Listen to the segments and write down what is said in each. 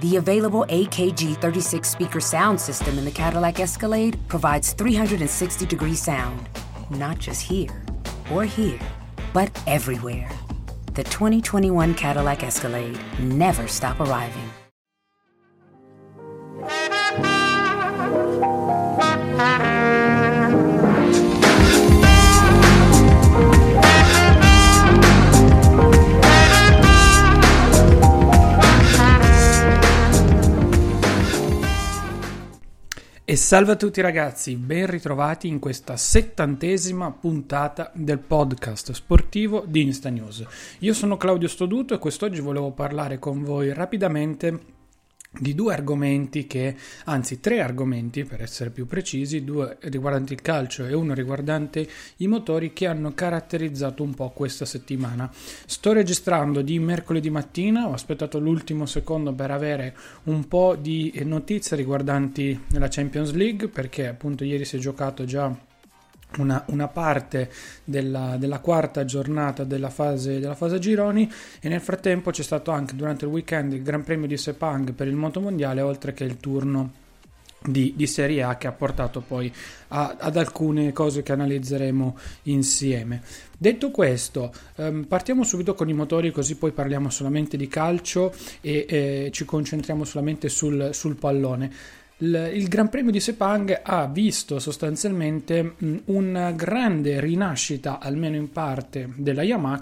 The available AKG 36 speaker sound system in the Cadillac Escalade provides 360 degree sound, not just here or here, but everywhere. The 2021 Cadillac Escalade never stop arriving. Salve a tutti ragazzi, ben ritrovati in questa settantesima puntata del podcast sportivo di Insta News. Io sono Claudio Stoduto e quest'oggi volevo parlare con voi rapidamente di due argomenti che, anzi tre argomenti per essere più precisi, due riguardanti il calcio e uno riguardante i motori che hanno caratterizzato un po' questa settimana. Sto registrando di mercoledì mattina, ho aspettato l'ultimo secondo per avere un po' di notizie riguardanti la Champions League perché appunto ieri si è giocato già una, una, parte della, della, quarta giornata della fase, della fase gironi e nel frattempo c'è stato anche durante il weekend il Gran Premio di Sepang per il motomondiale oltre che il turno di, di, Serie A che ha portato poi a, ad alcune cose che analizzeremo insieme. Detto questo, ehm, partiamo subito con i motori così poi parliamo solamente di calcio e eh, ci concentriamo solamente sul, sul pallone il Gran Premio di Sepang ha visto sostanzialmente una grande rinascita, almeno in parte, della Yamaha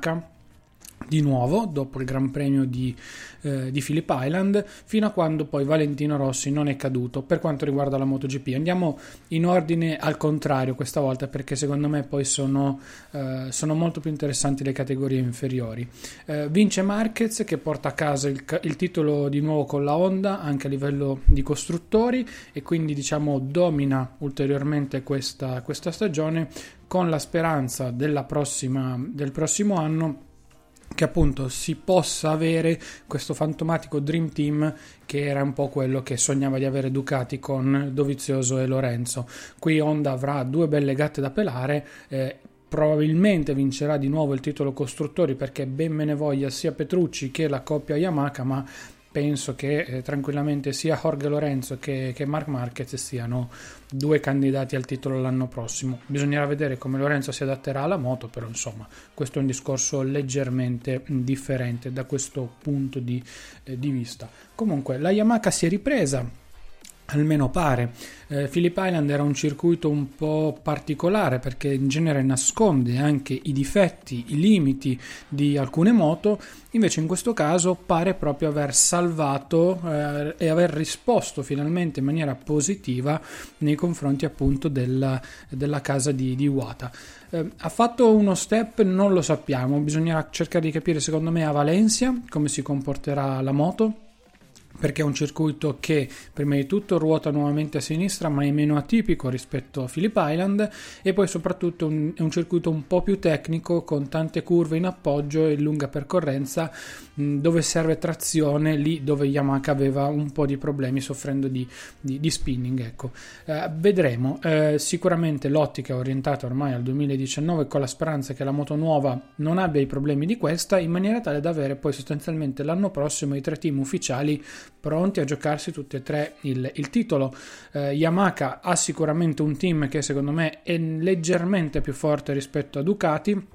di nuovo dopo il Gran Premio di, eh, di Phillip Island fino a quando poi Valentino Rossi non è caduto per quanto riguarda la MotoGP. Andiamo in ordine al contrario questa volta perché secondo me poi sono, eh, sono molto più interessanti le categorie inferiori. Eh, vince Marquez che porta a casa il, il, titolo di nuovo con la Honda anche a livello di costruttori e quindi diciamo domina ulteriormente questa, questa stagione con la speranza prossima, del prossimo anno che appunto si possa avere questo fantomatico Dream Team che era un po' quello che sognava di avere Ducati con Dovizioso e Lorenzo. Qui Honda avrà due belle gatte da pelare. Eh, probabilmente vincerà di nuovo il titolo costruttori perché ben me ne voglia sia Petrucci che la coppia Yamaha, ma penso che eh, tranquillamente sia Jorge Lorenzo che, che, Mark Marquez siano due candidati al titolo l'anno prossimo. Bisognerà vedere come Lorenzo si adatterà alla moto, però insomma questo è un discorso leggermente differente da questo punto di, eh, di vista. Comunque la Yamaha si è ripresa almeno pare. Eh, Phillip Island era un circuito un po' particolare perché in genere nasconde anche i difetti, i limiti di alcune moto, invece in questo caso pare proprio aver salvato eh, e aver risposto finalmente in maniera positiva nei confronti appunto della, della casa di, di Iwata. Eh, ha fatto uno step? Non lo sappiamo, bisognerà cercare di capire secondo me a Valencia come si comporterà la moto perché è un circuito che prima di tutto ruota nuovamente a sinistra ma è meno atipico rispetto a Phillip Island e poi soprattutto un, è un circuito un po' più tecnico con tante curve in appoggio e lunga percorrenza dove serve trazione lì dove Yamaha aveva un po' di problemi soffrendo di, di, di spinning ecco. eh, vedremo eh, sicuramente l'ottica è orientata ormai al 2019 con la speranza che la moto nuova non abbia i problemi di questa in maniera tale da avere poi sostanzialmente l'anno prossimo i tre team ufficiali pronti a giocarsi tutti e tre il, il titolo. Eh, Yamaha ha sicuramente un team che secondo me è leggermente più forte rispetto a Ducati.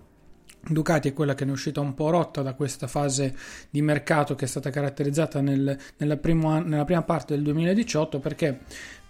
Ducati è quella che ne è uscita un po' rotta da questa fase di mercato che è stata caratterizzata nel, nella, primo, nella prima parte del 2018 perché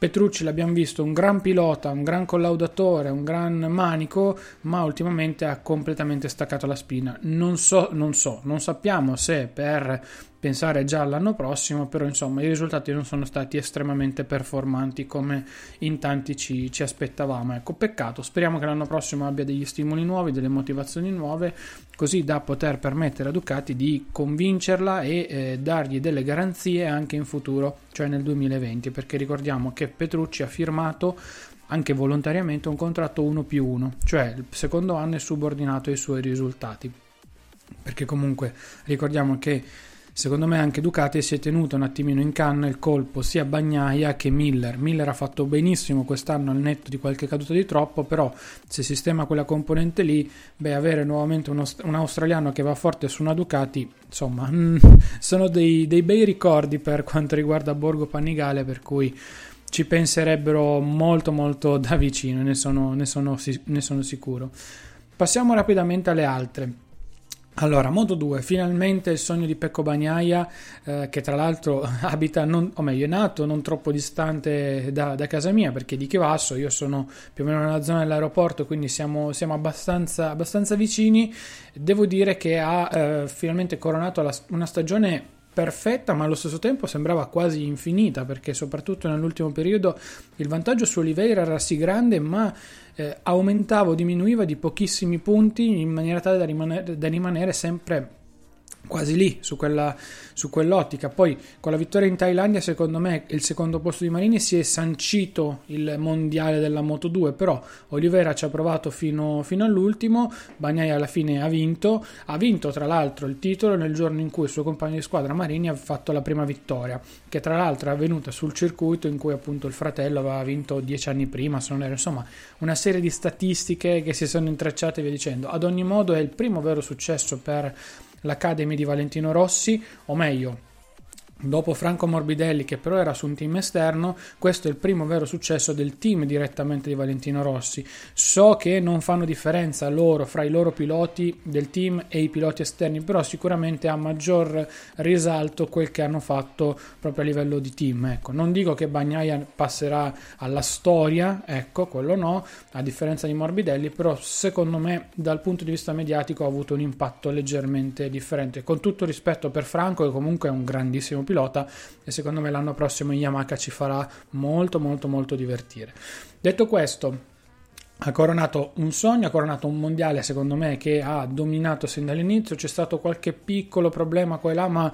Petrucci l'abbiamo visto un gran pilota, un gran collaudatore, un gran manico, ma ultimamente ha completamente staccato la spina. Non so, non so, non sappiamo se per pensare già all'anno prossimo, però insomma i risultati non sono stati estremamente performanti come in tanti ci, ci aspettavamo. Ecco, peccato, speriamo che l'anno prossimo abbia degli stimoli nuovi, delle motivazioni nuove, così da poter permettere a Ducati di convincerla e eh, dargli delle garanzie anche in futuro, cioè nel 2020, perché ricordiamo che Petrucci ha firmato anche volontariamente un contratto 1 più 1, cioè il secondo anno è subordinato ai suoi risultati. Perché comunque ricordiamo che secondo me anche Ducati si è tenuto un attimino in canna il colpo sia Bagnaia che Miller. Miller ha fatto benissimo quest'anno al netto di qualche caduta di troppo, però se sistema quella componente lì, beh, avere nuovamente uno, un australiano che va forte su una Ducati, insomma, mm, sono dei, dei bei ricordi per quanto riguarda Borgo Panigale, per cui ci penserebbero molto molto da vicino, ne sono, ne sono, ne sono sicuro. Passiamo rapidamente alle altre. Allora, Moto 2, finalmente il sogno di Pecco Bagnaia, eh, che tra l'altro abita, non, o meglio, è nato non troppo distante da, da, casa mia, perché di Chivasso io sono più o meno nella zona dell'aeroporto, quindi siamo, siamo abbastanza, abbastanza, vicini. Devo dire che ha eh, finalmente coronato la, una stagione perfetta, ma allo stesso tempo sembrava quasi infinita, perché soprattutto nell'ultimo periodo il vantaggio su Oliveira era sì grande, ma eh, aumentava o diminuiva di pochissimi punti in maniera tale da rimanere, da rimanere sempre quasi lì su, quella, su quell'ottica. Poi con la vittoria in Thailandia, secondo me, il secondo posto di Marini si è sancito il mondiale della Moto 2. Però Oliveira ci ha provato fino, fino all'ultimo. Bagnai alla fine ha vinto. Ha vinto tra l'altro il titolo nel giorno in cui il suo compagno di squadra Marini ha fatto la prima vittoria, che tra l'altro è avvenuta sul circuito in cui appunto il fratello aveva vinto dieci anni prima. Se non era insomma una serie di statistiche che si sono intrecciate e via dicendo. Ad ogni modo, è il primo vero successo per l'Academy di Valentino Rossi, o meglio, Dopo Franco Morbidelli, che però era su un team esterno, questo è il primo vero successo del team direttamente di Valentino Rossi. So che non fanno differenza loro fra i loro piloti del team e i piloti esterni, però sicuramente ha maggior risalto quel che hanno fatto proprio a livello di team. Ecco, non dico che Bagnaia passerà alla storia, ecco, quello no, a differenza di Morbidelli, però secondo me dal punto di vista mediatico ha avuto un impatto leggermente differente. Con tutto rispetto per Franco, che comunque è un grandissimo pilota pilota e secondo me l'anno prossimo in Yamaha ci farà molto molto molto divertire. Detto questo, ha coronato un sogno, ha coronato un mondiale secondo me che ha dominato sin dall'inizio, c'è stato qualche piccolo problema qua e là ma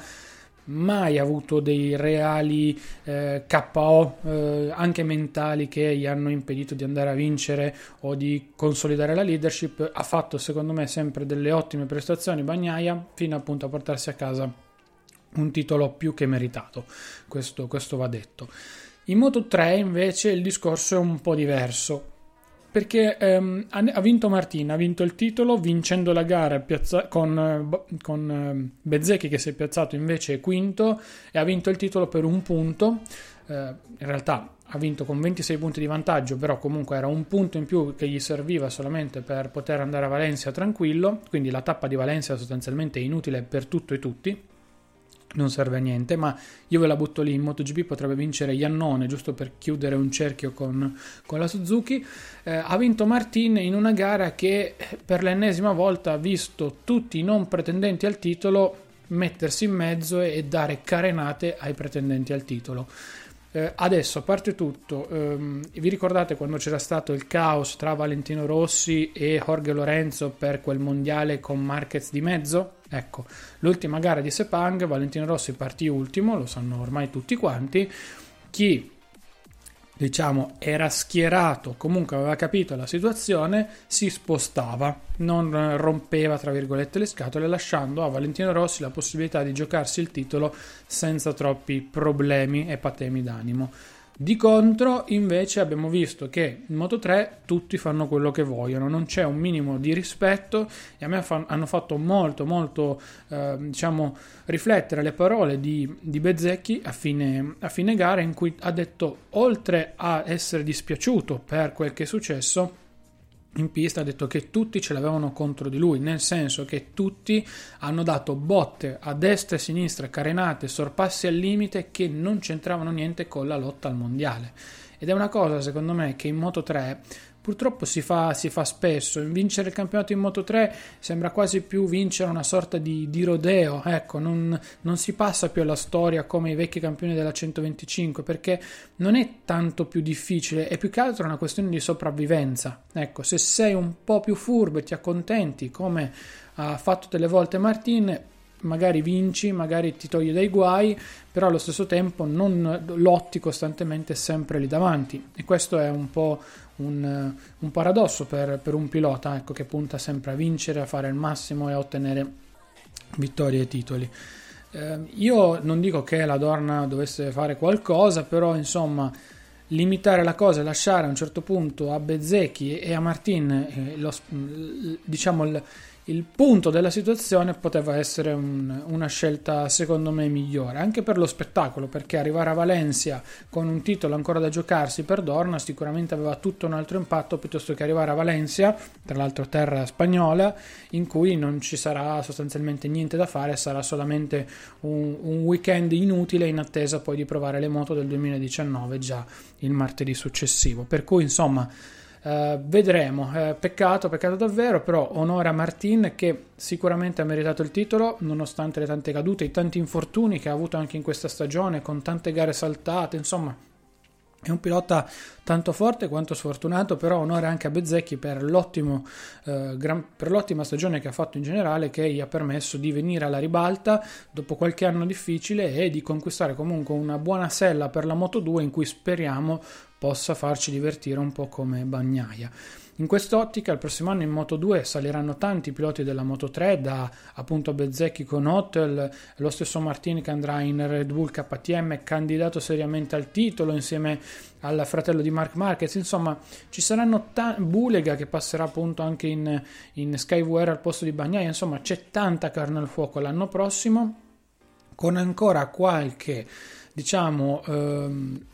mai avuto dei reali eh, KO eh, anche mentali che gli hanno impedito di andare a vincere o di consolidare la leadership. Ha fatto secondo me sempre delle ottime prestazioni. Bagnaia fino appunto a portarsi a casa un titolo più che meritato, questo, questo va detto. In Moto 3 invece il discorso è un po' diverso, perché ehm, ha vinto Martina, ha vinto il titolo vincendo la gara piazza- con, con ehm, Bezzecchi che si è piazzato invece quinto e ha vinto il titolo per un punto, eh, in realtà ha vinto con 26 punti di vantaggio, però comunque era un punto in più che gli serviva solamente per poter andare a Valencia tranquillo, quindi la tappa di Valencia sostanzialmente è inutile per tutto e tutti non serve a niente, ma io ve la butto lì, in MotoGP potrebbe vincere Iannone, giusto per chiudere un cerchio con, con la Suzuki, eh, ha vinto Martin in una gara che per l'ennesima volta ha visto tutti i non pretendenti al titolo mettersi in mezzo e dare carenate ai pretendenti al titolo. Eh, adesso, a parte tutto, ehm, vi ricordate quando c'era stato il caos tra Valentino Rossi e Jorge Lorenzo per quel mondiale con Marquez di mezzo? Ecco, l'ultima gara di Sepang, Valentino Rossi partì ultimo, lo sanno ormai tutti quanti. Chi diciamo era schierato, comunque aveva capito la situazione, si spostava, non rompeva tra virgolette le scatole, lasciando a Valentino Rossi la possibilità di giocarsi il titolo senza troppi problemi e patemi d'animo. Di contro, invece, abbiamo visto che in Moto 3 tutti fanno quello che vogliono, non c'è un minimo di rispetto e a me hanno fatto molto, molto, eh, diciamo, riflettere le parole di, di Bezzecchi a fine, a fine gara in cui ha detto, oltre a essere dispiaciuto per quel che è successo, in pista ha detto che tutti ce l'avevano contro di lui, nel senso che tutti hanno dato botte a destra e a sinistra, carenate, sorpassi al limite che non c'entravano niente con la lotta al mondiale. Ed è una cosa, secondo me, che in Moto 3 purtroppo si fa, si fa spesso. Vincere il campionato in Moto 3 sembra quasi più vincere una sorta di, di rodeo. Ecco, non, non, si passa più alla storia come i vecchi campioni della 125 perché non è tanto più difficile, è più che altro una questione di sopravvivenza. Ecco, se sei un po' più furbo e ti accontenti come ha fatto delle volte Martin magari vinci, magari ti toglie dai guai, però allo stesso tempo non lotti costantemente sempre lì davanti. E questo è un po' un, un paradosso per, per, un pilota ecco, che punta sempre a vincere, a fare il massimo e a ottenere vittorie e titoli. Eh, io non dico che la Dorna dovesse fare qualcosa, però insomma limitare la cosa e lasciare a un certo punto a Bezzecchi e a Martin eh, lo, diciamo il, il punto della situazione poteva essere un, una scelta secondo me migliore, anche per lo spettacolo, perché arrivare a Valencia con un titolo ancora da giocarsi per Dorna sicuramente aveva tutto un altro impatto piuttosto che arrivare a Valencia, tra l'altro terra spagnola, in cui non ci sarà sostanzialmente niente da fare, sarà solamente un, un weekend inutile in attesa poi di provare le moto del 2019 già il martedì successivo. Per cui insomma Uh, vedremo, uh, peccato, peccato davvero, però onore a Martin che sicuramente ha meritato il titolo nonostante le tante cadute, i tanti infortuni che ha avuto anche in questa stagione con tante gare saltate, insomma è un pilota tanto forte quanto sfortunato, però onore anche a Bezzecchi per, eh, gran, per, l'ottima stagione che ha fatto in generale, che gli ha permesso di venire alla ribalta dopo qualche anno difficile e di conquistare comunque una buona sella per la Moto 2 in cui speriamo possa farci divertire un po' come bagnaia. In quest'ottica, il prossimo anno in Moto 2 saliranno tanti piloti della Moto 3, da appunto Bezzecchi con Hotel, lo stesso Martini che andrà in Red Bull KTM, candidato seriamente al titolo insieme al fratello di Mark Marquez. Insomma, ci saranno ta- Bulega che passerà appunto anche in, in Skyware al posto di Bagnaia. Insomma, c'è tanta carne al fuoco l'anno prossimo, con ancora qualche, diciamo. Ehm,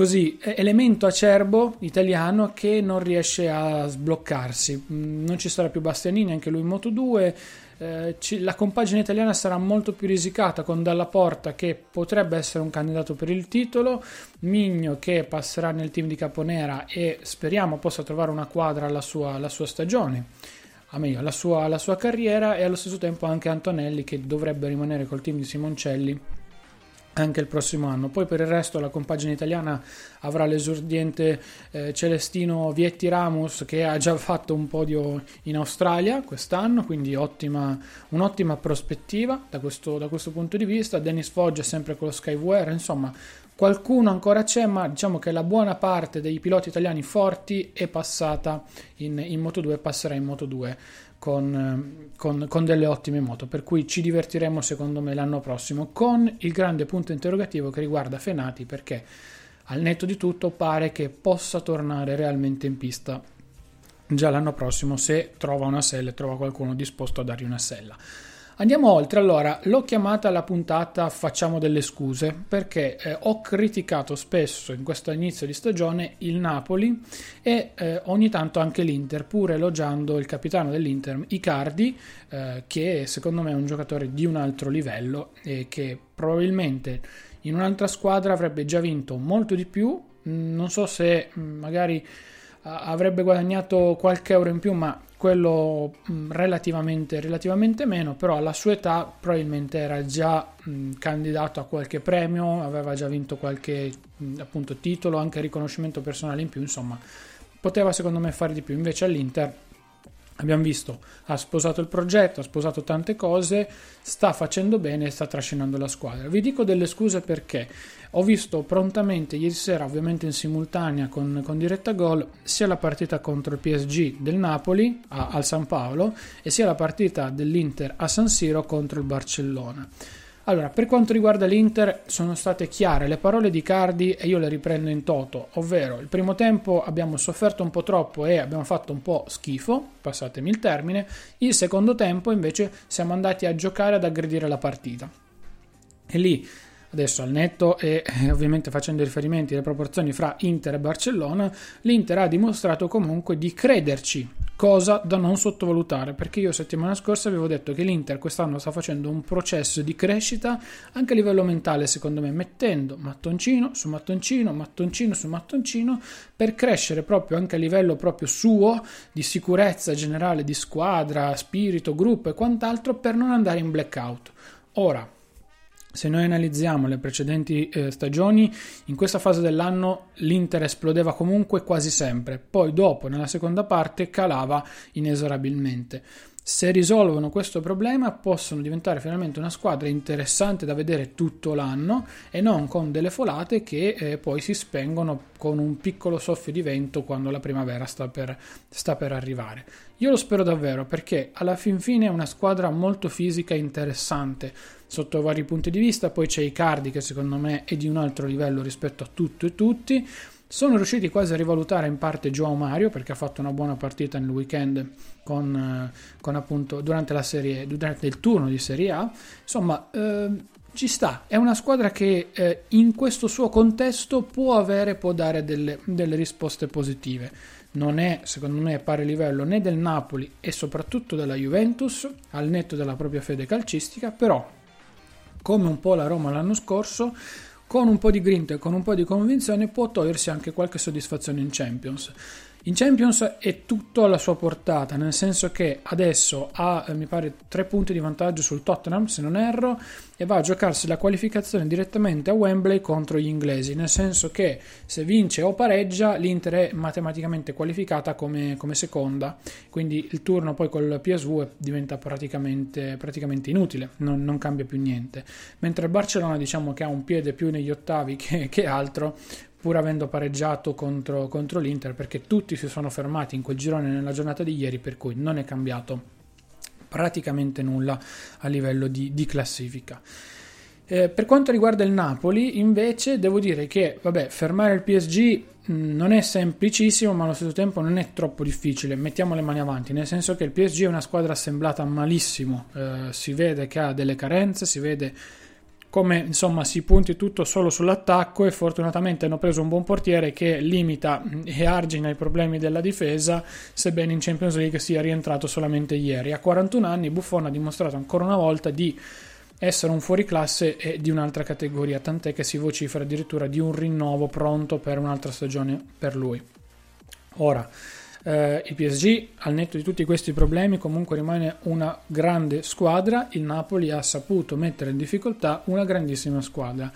così elemento acerbo italiano che non riesce a sbloccarsi. Mm, non ci sarà più Bastianini, anche lui in Moto 2. Eh, la compagine italiana sarà molto più risicata con Dalla Porta che potrebbe essere un candidato per il titolo, Migno che passerà nel team di Caponera e speriamo possa trovare una quadra alla sua, alla sua stagione. A meglio, alla sua, alla sua carriera e allo stesso tempo anche Antonelli che dovrebbe rimanere col team di Simoncelli anche il prossimo anno. Poi per il resto la compagine italiana avrà l'esordiente eh, Celestino Vietti Ramos che ha già fatto un podio in Australia quest'anno, quindi ottima, un'ottima prospettiva da questo, da questo punto di vista. Dennis Foggia sempre con lo Skyware, insomma qualcuno ancora c'è, ma diciamo che la buona parte dei piloti italiani forti è passata in, in Moto 2 passerà in Moto 2 con, con, con, delle ottime moto, per cui ci divertiremo secondo me l'anno prossimo con il grande punto interrogativo che riguarda Fenati perché al netto di tutto pare che possa tornare realmente in pista già l'anno prossimo se trova una sella e trova qualcuno disposto a dargli una sella. Andiamo oltre, allora l'ho chiamata la puntata Facciamo delle scuse perché eh, ho criticato spesso in questo inizio di stagione il Napoli e eh, ogni tanto anche l'Inter, pur elogiando il capitano dell'Inter Icardi, eh, che secondo me è un giocatore di un altro livello e che probabilmente in un'altra squadra avrebbe già vinto molto di più. Non so se mm, magari avrebbe guadagnato qualche euro in più, ma quello mm, relativamente, relativamente, meno, però alla sua età probabilmente era già mm, candidato a qualche premio, aveva già vinto qualche mm, appunto titolo, anche riconoscimento personale in più, insomma, poteva secondo me fare di più. Invece all'Inter abbiamo visto, ha sposato il progetto, ha sposato tante cose, sta facendo bene e sta trascinando la squadra. Vi dico delle scuse perché ho visto prontamente ieri sera, ovviamente in simultanea con, con diretta gol, sia la partita contro il PSG del Napoli a, al San Paolo e sia la partita dell'Inter a San Siro contro il Barcellona. Allora, per quanto riguarda l'Inter, sono state chiare le parole di Cardi e io le riprendo in toto, ovvero il primo tempo abbiamo sofferto un po' troppo e abbiamo fatto un po' schifo, passatemi il termine, il secondo tempo invece siamo andati a giocare ad aggredire la partita. E lì Adesso al netto e eh, ovviamente facendo riferimenti alle proporzioni fra Inter e Barcellona, l'Inter ha dimostrato comunque di crederci, cosa da non sottovalutare, perché io settimana scorsa avevo detto che l'Inter quest'anno sta facendo un processo di crescita anche a livello mentale, secondo me, mettendo mattoncino su mattoncino, mattoncino su mattoncino per crescere proprio anche a livello proprio suo di sicurezza generale di squadra, spirito, gruppo e quant'altro per non andare in blackout. Ora, se noi analizziamo le precedenti eh, stagioni, in questa fase dell'anno l'Inter esplodeva comunque quasi sempre, poi dopo nella seconda parte calava inesorabilmente. Se risolvono questo problema possono diventare finalmente una squadra interessante da vedere tutto l'anno e non con delle folate che eh, poi si spengono con un piccolo soffio di vento quando la primavera sta per, sta per arrivare. Io lo spero davvero perché alla fin fine è una squadra molto fisica e interessante sotto vari punti di vista, poi c'è Icardi che secondo me è di un altro livello rispetto a tutto e tutti. Sono riusciti quasi a rivalutare in parte Joao Mario perché ha fatto una buona partita nel weekend con, eh, con appunto durante la serie durante il turno di Serie A. Insomma, eh, ci sta, è una squadra che eh, in questo suo contesto può avere, può dare delle, delle risposte positive non è secondo me a pari livello né del Napoli e soprattutto della Juventus al netto della propria fede calcistica però come un po' la Roma l'anno scorso con un po' di grinta e con un po' di convinzione può togliersi anche qualche soddisfazione in Champions in Champions è tutto alla sua portata, nel senso che adesso ha, eh, mi pare, tre punti di vantaggio sul Tottenham, se non erro, e va a giocarsi la qualificazione direttamente a Wembley contro gli inglesi, nel senso che se vince o pareggia l'Inter è matematicamente qualificata come, come seconda, quindi il turno poi col PSV diventa praticamente, praticamente inutile, non, non, cambia più niente. Mentre il Barcellona diciamo che ha un piede più negli ottavi che, che altro, pur avendo pareggiato contro, contro l'Inter, perché tutti si sono fermati in quel girone nella giornata di ieri, per cui non è cambiato praticamente nulla a livello di, di classifica. Eh, per quanto riguarda il Napoli, invece, devo dire che vabbè, fermare il PSG mh, non è semplicissimo, ma allo stesso tempo non è troppo difficile. Mettiamo le mani avanti, nel senso che il PSG è una squadra assemblata malissimo. Eh, si vede che ha delle carenze, si vede come insomma si punti tutto solo sull'attacco e fortunatamente hanno preso un buon portiere che limita e argina i problemi della difesa sebbene in Champions League sia rientrato solamente ieri. A 41 anni Buffon ha dimostrato ancora una volta di essere un fuoriclasse e di un'altra categoria tant'è che si vocifera addirittura di un rinnovo pronto per un'altra stagione per lui. Ora eh, il PSG, al netto di tutti questi problemi, comunque rimane una grande squadra. Il Napoli ha saputo mettere in difficoltà una grandissima squadra.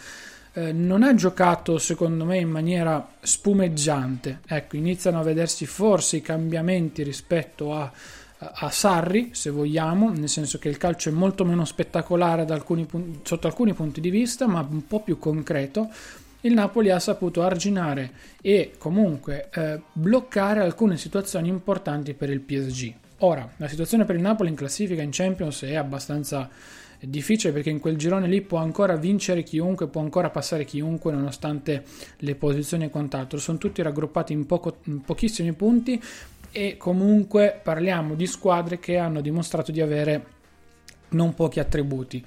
Eh, non ha giocato, secondo me, in maniera spumeggiante. Ecco, iniziano a vedersi forse i cambiamenti rispetto a, a Sarri, se vogliamo, nel senso che il calcio è molto meno spettacolare alcuni, sotto alcuni punti di vista, ma un po' più concreto il Napoli ha saputo arginare e comunque eh, bloccare alcune situazioni importanti per il PSG. Ora, la situazione per il Napoli in classifica in Champions è abbastanza difficile perché in quel girone lì può ancora vincere chiunque, può ancora passare chiunque nonostante le posizioni e quant'altro. Sono tutti raggruppati in, poco, in pochissimi punti e comunque parliamo di squadre che hanno dimostrato di avere non pochi attributi.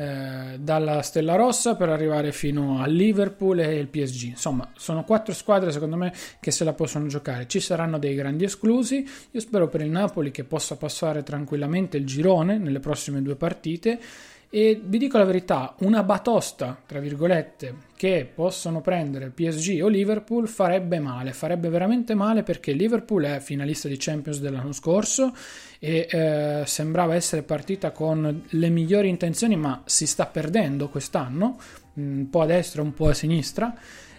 Eh, dalla Stella Rossa per arrivare fino al Liverpool e il PSG. Insomma, sono quattro squadre secondo me che se la possono giocare. Ci saranno dei grandi esclusi. Io spero per il Napoli che possa passare tranquillamente il girone nelle prossime due partite e vi dico la verità, una batosta, tra virgolette, che possono prendere PSG o Liverpool farebbe male, farebbe veramente male perché Liverpool è finalista di Champions dell'anno scorso e eh, sembrava essere partita con le migliori intenzioni, ma si sta perdendo quest'anno, un po' a destra, un po' a sinistra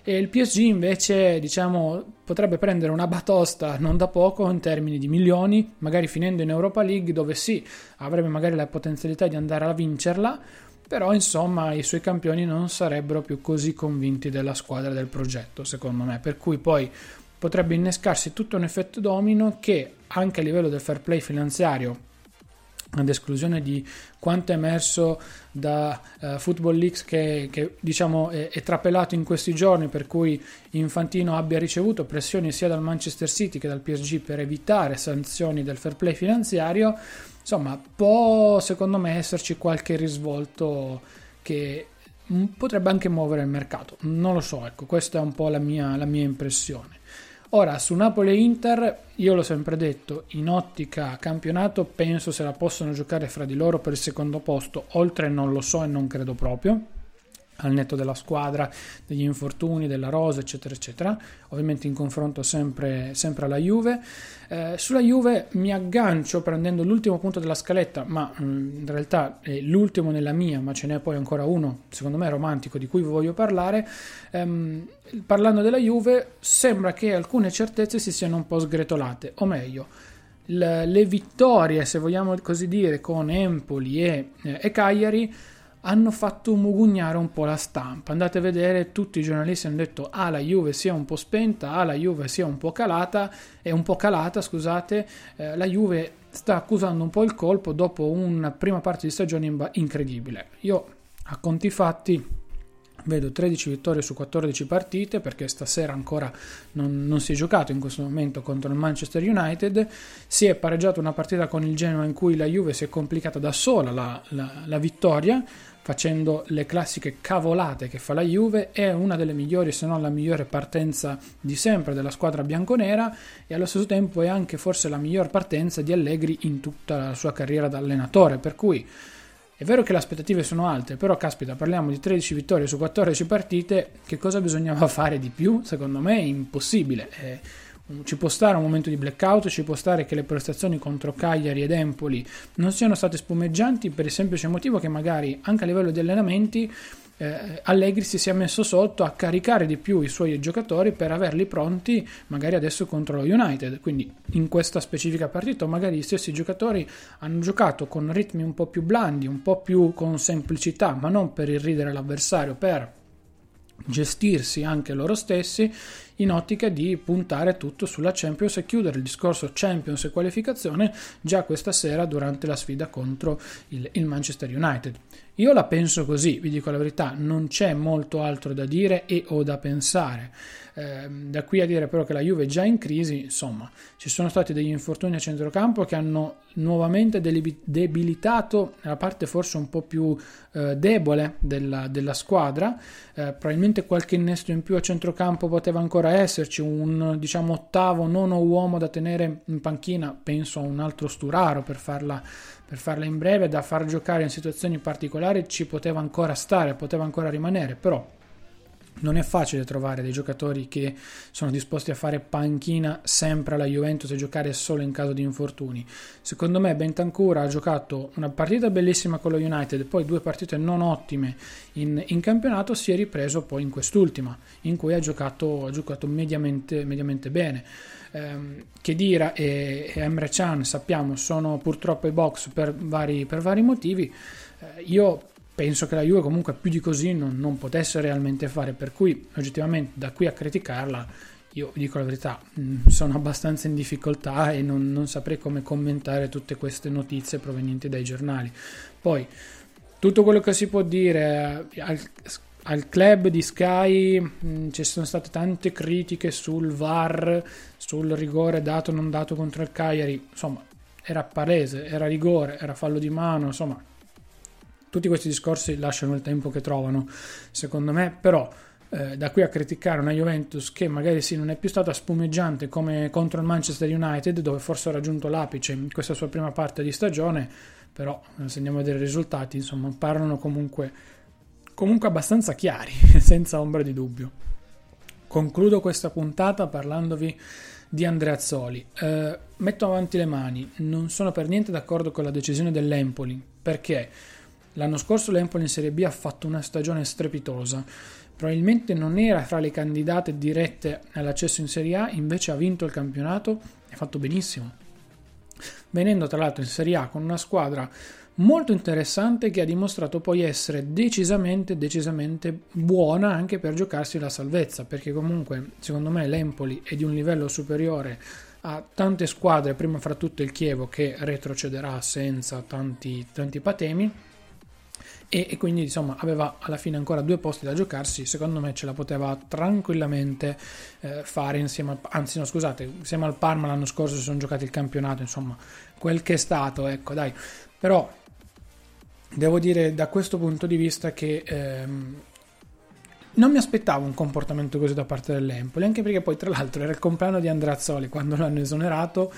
e il PSG invece diciamo potrebbe prendere una batosta non da poco in termini di milioni, magari finendo in Europa League dove sì, avrebbe magari la potenzialità di andare a vincerla, però insomma i suoi campioni non sarebbero più così convinti della squadra del progetto, secondo me, per cui poi potrebbe innescarsi tutto un effetto domino che anche a livello del fair play finanziario ad esclusione di quanto è emerso da uh, Football Leaks che, che diciamo è, è, trapelato in questi giorni per cui Infantino abbia ricevuto pressioni sia dal Manchester City che dal PSG per evitare sanzioni del fair play finanziario. Insomma può secondo me esserci qualche risvolto che potrebbe anche muovere il mercato. Non lo so ecco questa è un po' la mia, la mia impressione Ora, su Napoli e Inter, io l'ho sempre detto, in ottica campionato penso se la possono giocare fra di loro per il secondo posto, oltre non lo so e non credo proprio al netto della squadra, degli infortuni, della rosa, eccetera, eccetera. Ovviamente in confronto sempre, sempre alla Juve. Eh, sulla Juve mi aggancio prendendo l'ultimo punto della scaletta, ma mm, in realtà è l'ultimo nella mia, ma ce n'è poi ancora uno, secondo me romantico, di cui voglio parlare. Ehm, parlando della Juve, sembra che alcune certezze si siano un po' sgretolate, o meglio, le, le vittorie, se vogliamo così dire, con Empoli e, eh, e Cagliari hanno fatto mugugnare un po' la stampa. Andate a vedere, tutti i giornalisti hanno detto ah la Juve sia un po' spenta, ah la Juve sia un po' calata, e un po' calata, scusate, eh, la Juve sta accusando un po' il colpo dopo una prima parte di stagione incredibile. Io a conti fatti Vedo 13 vittorie su 14 partite perché stasera ancora non, non, si è giocato in questo momento contro il Manchester United. Si è pareggiato una partita con il Genoa in cui la Juve si è complicata da sola la, la, la vittoria facendo le classiche cavolate che fa la Juve. È una delle migliori, se non la migliore partenza di sempre della squadra bianconera e allo stesso tempo è anche forse la miglior partenza di Allegri in tutta la sua carriera da allenatore. Per cui è vero che le aspettative sono alte, però caspita, parliamo di 13 vittorie su 14 partite, che cosa bisognava fare di più? Secondo me è impossibile. Eh, ci può stare un momento di blackout, ci può stare che le prestazioni contro Cagliari ed Empoli non siano state spumeggianti per il semplice motivo che magari anche a livello di allenamenti eh, Allegri si sia messo sotto a caricare di più i suoi giocatori per averli pronti magari adesso contro lo United. Quindi in questa specifica partita magari gli stessi giocatori hanno giocato con ritmi un po' più blandi, un po' più con semplicità, ma non per irridere l'avversario, per gestirsi anche loro stessi in ottica di puntare tutto sulla Champions e chiudere il discorso Champions e qualificazione già questa sera durante la sfida contro il, il Manchester United. Io la penso così, vi dico la verità, non c'è molto altro da dire e o da pensare. Eh, da qui a dire però che la Juve è già in crisi, insomma, ci sono stati degli infortuni a centrocampo che hanno nuovamente debilitato la parte forse un po' più eh, debole della, della squadra. Eh, probabilmente qualche innesto in più a centrocampo poteva ancora esserci, un diciamo ottavo, nono uomo da tenere in panchina, penso a un altro Sturaro per farla per farla in breve, da far giocare in situazioni particolari ci poteva ancora stare, poteva ancora rimanere, però non è facile trovare dei giocatori che sono disposti a fare panchina sempre alla Juventus e giocare solo in caso di infortuni. Secondo me Bentancur ha giocato una partita bellissima con lo United, poi due partite non ottime in, in campionato, si è ripreso poi in quest'ultima, in cui ha giocato, ha giocato mediamente, mediamente bene. Eh, Kedira e, e Emre Can sappiamo sono purtroppo i box per vari, per vari motivi. Eh, io penso che la Juve comunque più di così non, non, potesse realmente fare, per cui oggettivamente da qui a criticarla, io dico la verità, mm, sono abbastanza in difficoltà e non, non saprei come commentare tutte queste notizie provenienti dai giornali. Poi, tutto quello che si può dire eh, al, al club di Sky mh, mm, ci sono state tante critiche sul VAR, sul rigore dato o non dato contro il Cagliari, insomma era palese, era rigore, era fallo di mano, insomma tutti questi discorsi lasciano il tempo che trovano, secondo me, però eh, da qui a criticare una Juventus che magari sì non è più stata spumeggiante come contro il Manchester United, dove forse ha raggiunto l'apice in questa sua prima parte di stagione, però eh, se andiamo a vedere i risultati, insomma, parlano comunque, comunque abbastanza chiari, senza ombra di dubbio. Concludo questa puntata parlandovi di Andrea Azzoli. Eh, metto avanti le mani, non sono per niente d'accordo con la decisione dell'Empoli, perché L'anno scorso l'Empoli in Serie B ha fatto una stagione strepitosa. Probabilmente non era fra le candidate dirette all'accesso in Serie A, invece ha vinto il campionato e ha fatto benissimo. Venendo tra l'altro in Serie A con una squadra molto interessante che ha dimostrato poi essere decisamente, decisamente buona anche per giocarsi la salvezza, perché comunque secondo me l'Empoli è di un livello superiore a tante squadre, prima fra tutte il Chievo che retrocederà senza tanti, tanti patemi e, e, quindi insomma aveva alla fine ancora due posti da giocarsi. Secondo me ce la poteva tranquillamente eh, fare insieme al, anzi no scusate insieme al Parma l'anno scorso si sono giocati il campionato insomma quel che è stato ecco dai. Però devo dire da questo punto di vista che ehm, non mi aspettavo un comportamento così da parte dell'Empoli anche perché poi tra l'altro era il compleanno di Andrazzoli quando l'hanno esonerato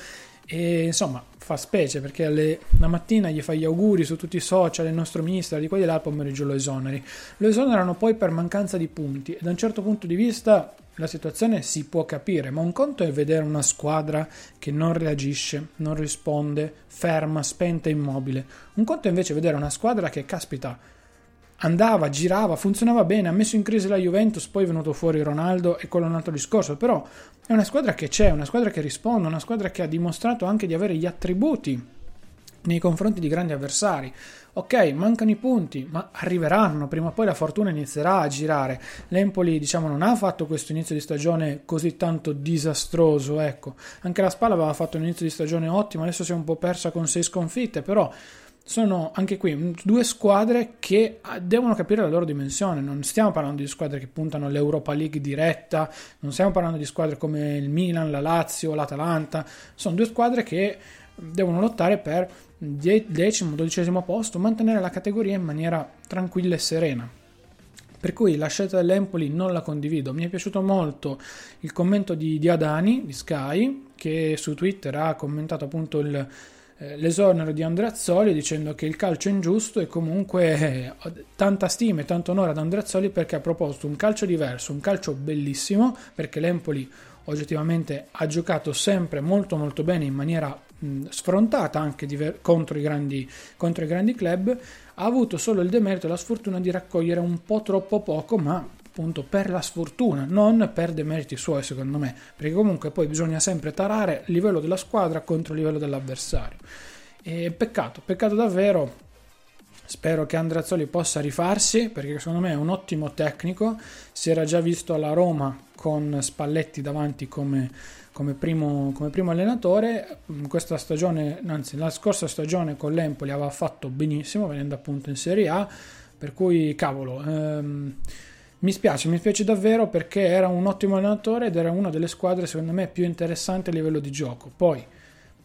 e insomma fa specie perché alle, la mattina gli fa gli auguri su tutti i social, il nostro ministro di qua di là, al pomeriggio lo esoneri. Lo esonerano poi per mancanza di punti e da un certo punto di vista la situazione si può capire, ma un conto è vedere una squadra che non reagisce, non risponde, ferma, spenta, immobile. Un conto è invece vedere una squadra che, caspita, andava, girava, funzionava bene, ha messo in crisi la Juventus, poi è venuto fuori Ronaldo e quello è un altro discorso, però è una squadra che c'è, una squadra che risponde, una squadra che ha dimostrato anche di avere gli attributi nei confronti di grandi avversari. Ok, mancano i punti, ma arriveranno, prima o poi la fortuna inizierà a girare. L'Empoli, diciamo, non ha fatto questo inizio di stagione così tanto disastroso, ecco. Anche la Spalla aveva fatto un inizio di stagione ottimo, adesso si è un po' persa con sei sconfitte, però sono anche qui due squadre che ah, devono capire la loro dimensione. Non stiamo parlando di squadre che puntano all'Europa League diretta, non stiamo parlando di squadre come il Milan, la Lazio, l'Atalanta. Sono due squadre che devono lottare per decimo, dodicesimo posto, mantenere la categoria in maniera tranquilla e serena. Per cui la scelta dell'Empoli non la condivido. Mi è piaciuto molto il commento di, di Adani di Sky, che su Twitter ha commentato appunto il, eh, l'esonero di Andreazzoli dicendo che il calcio è ingiusto e comunque eh, tanta stima e tanto onore ad Andreazzoli perché ha proposto un calcio diverso, un calcio bellissimo, perché l'Empoli oggettivamente ha giocato sempre molto molto bene in maniera mh, sfrontata anche diver- contro, i grandi, contro i grandi club, ha avuto solo il demerito e la sfortuna di raccogliere un po' troppo poco, ma appunto per la sfortuna, non per demeriti suoi secondo me, perché comunque poi bisogna sempre tarare il livello della squadra contro il livello dell'avversario. E peccato, peccato davvero. Spero che Andreazzoli possa rifarsi perché secondo me è un ottimo tecnico. Si era già visto alla Roma con Spalletti davanti come, come, primo, come primo, allenatore. Questa stagione, anzi, la scorsa stagione con l'Empoli aveva fatto benissimo, venendo appunto in Serie A. Per cui, cavolo, ehm, mi spiace, mi spiace davvero perché era un ottimo allenatore ed era una delle squadre, secondo me, più interessanti a livello di gioco. Poi,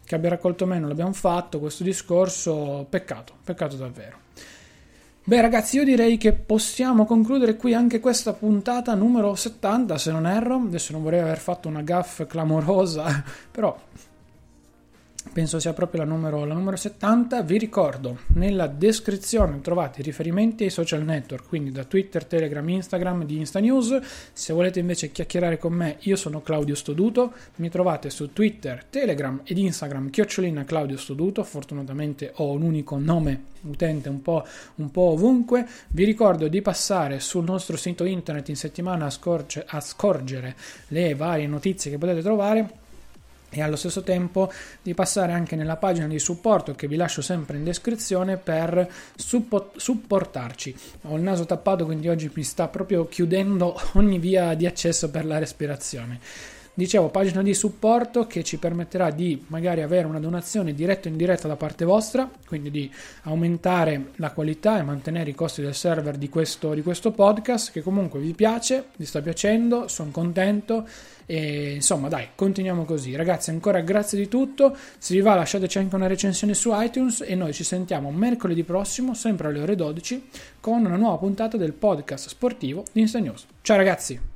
che abbia raccolto meno, l'abbiamo fatto questo discorso, peccato, peccato davvero. Beh ragazzi io direi che possiamo concludere qui anche questa puntata numero 70 se non erro, adesso non vorrei aver fatto una gaffa clamorosa, però penso sia proprio la numero, la numero 70. Vi ricordo, nella descrizione trovate i riferimenti ai social network, quindi da Twitter, Telegram, Instagram di Insta News. Se volete invece chiacchierare con me, io sono Claudio Stoduto, mi trovate su Twitter, Telegram ed Instagram chiocciolina Claudio Stoduto, fortunatamente ho un unico nome utente un po', un po', ovunque. Vi ricordo di passare sul nostro sito internet in settimana a, scorge, a scorgere le varie notizie che potete trovare e allo stesso tempo di passare anche nella pagina di supporto che vi lascio sempre in descrizione per supportarci. Ho il naso tappato quindi oggi mi sta proprio chiudendo ogni via di accesso per la respirazione. Dicevo, pagina di supporto che ci permetterà di magari avere una donazione diretta o indiretta da parte vostra, quindi di aumentare la qualità e mantenere i costi del server di questo, di questo podcast, che comunque vi piace, vi sta piacendo, sono contento e insomma dai, continuiamo così. Ragazzi, ancora grazie di tutto, se vi va lasciateci anche una recensione su iTunes e noi ci sentiamo mercoledì prossimo, sempre alle ore 12, con una nuova puntata del podcast sportivo di Insta News. Ciao ragazzi!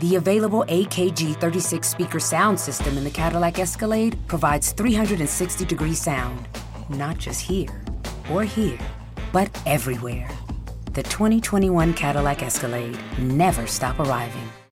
The available AKG 36 speaker sound system in the Cadillac Escalade provides 360 degree sound, not just here or here, but everywhere. The 2021 Cadillac Escalade never stop arriving.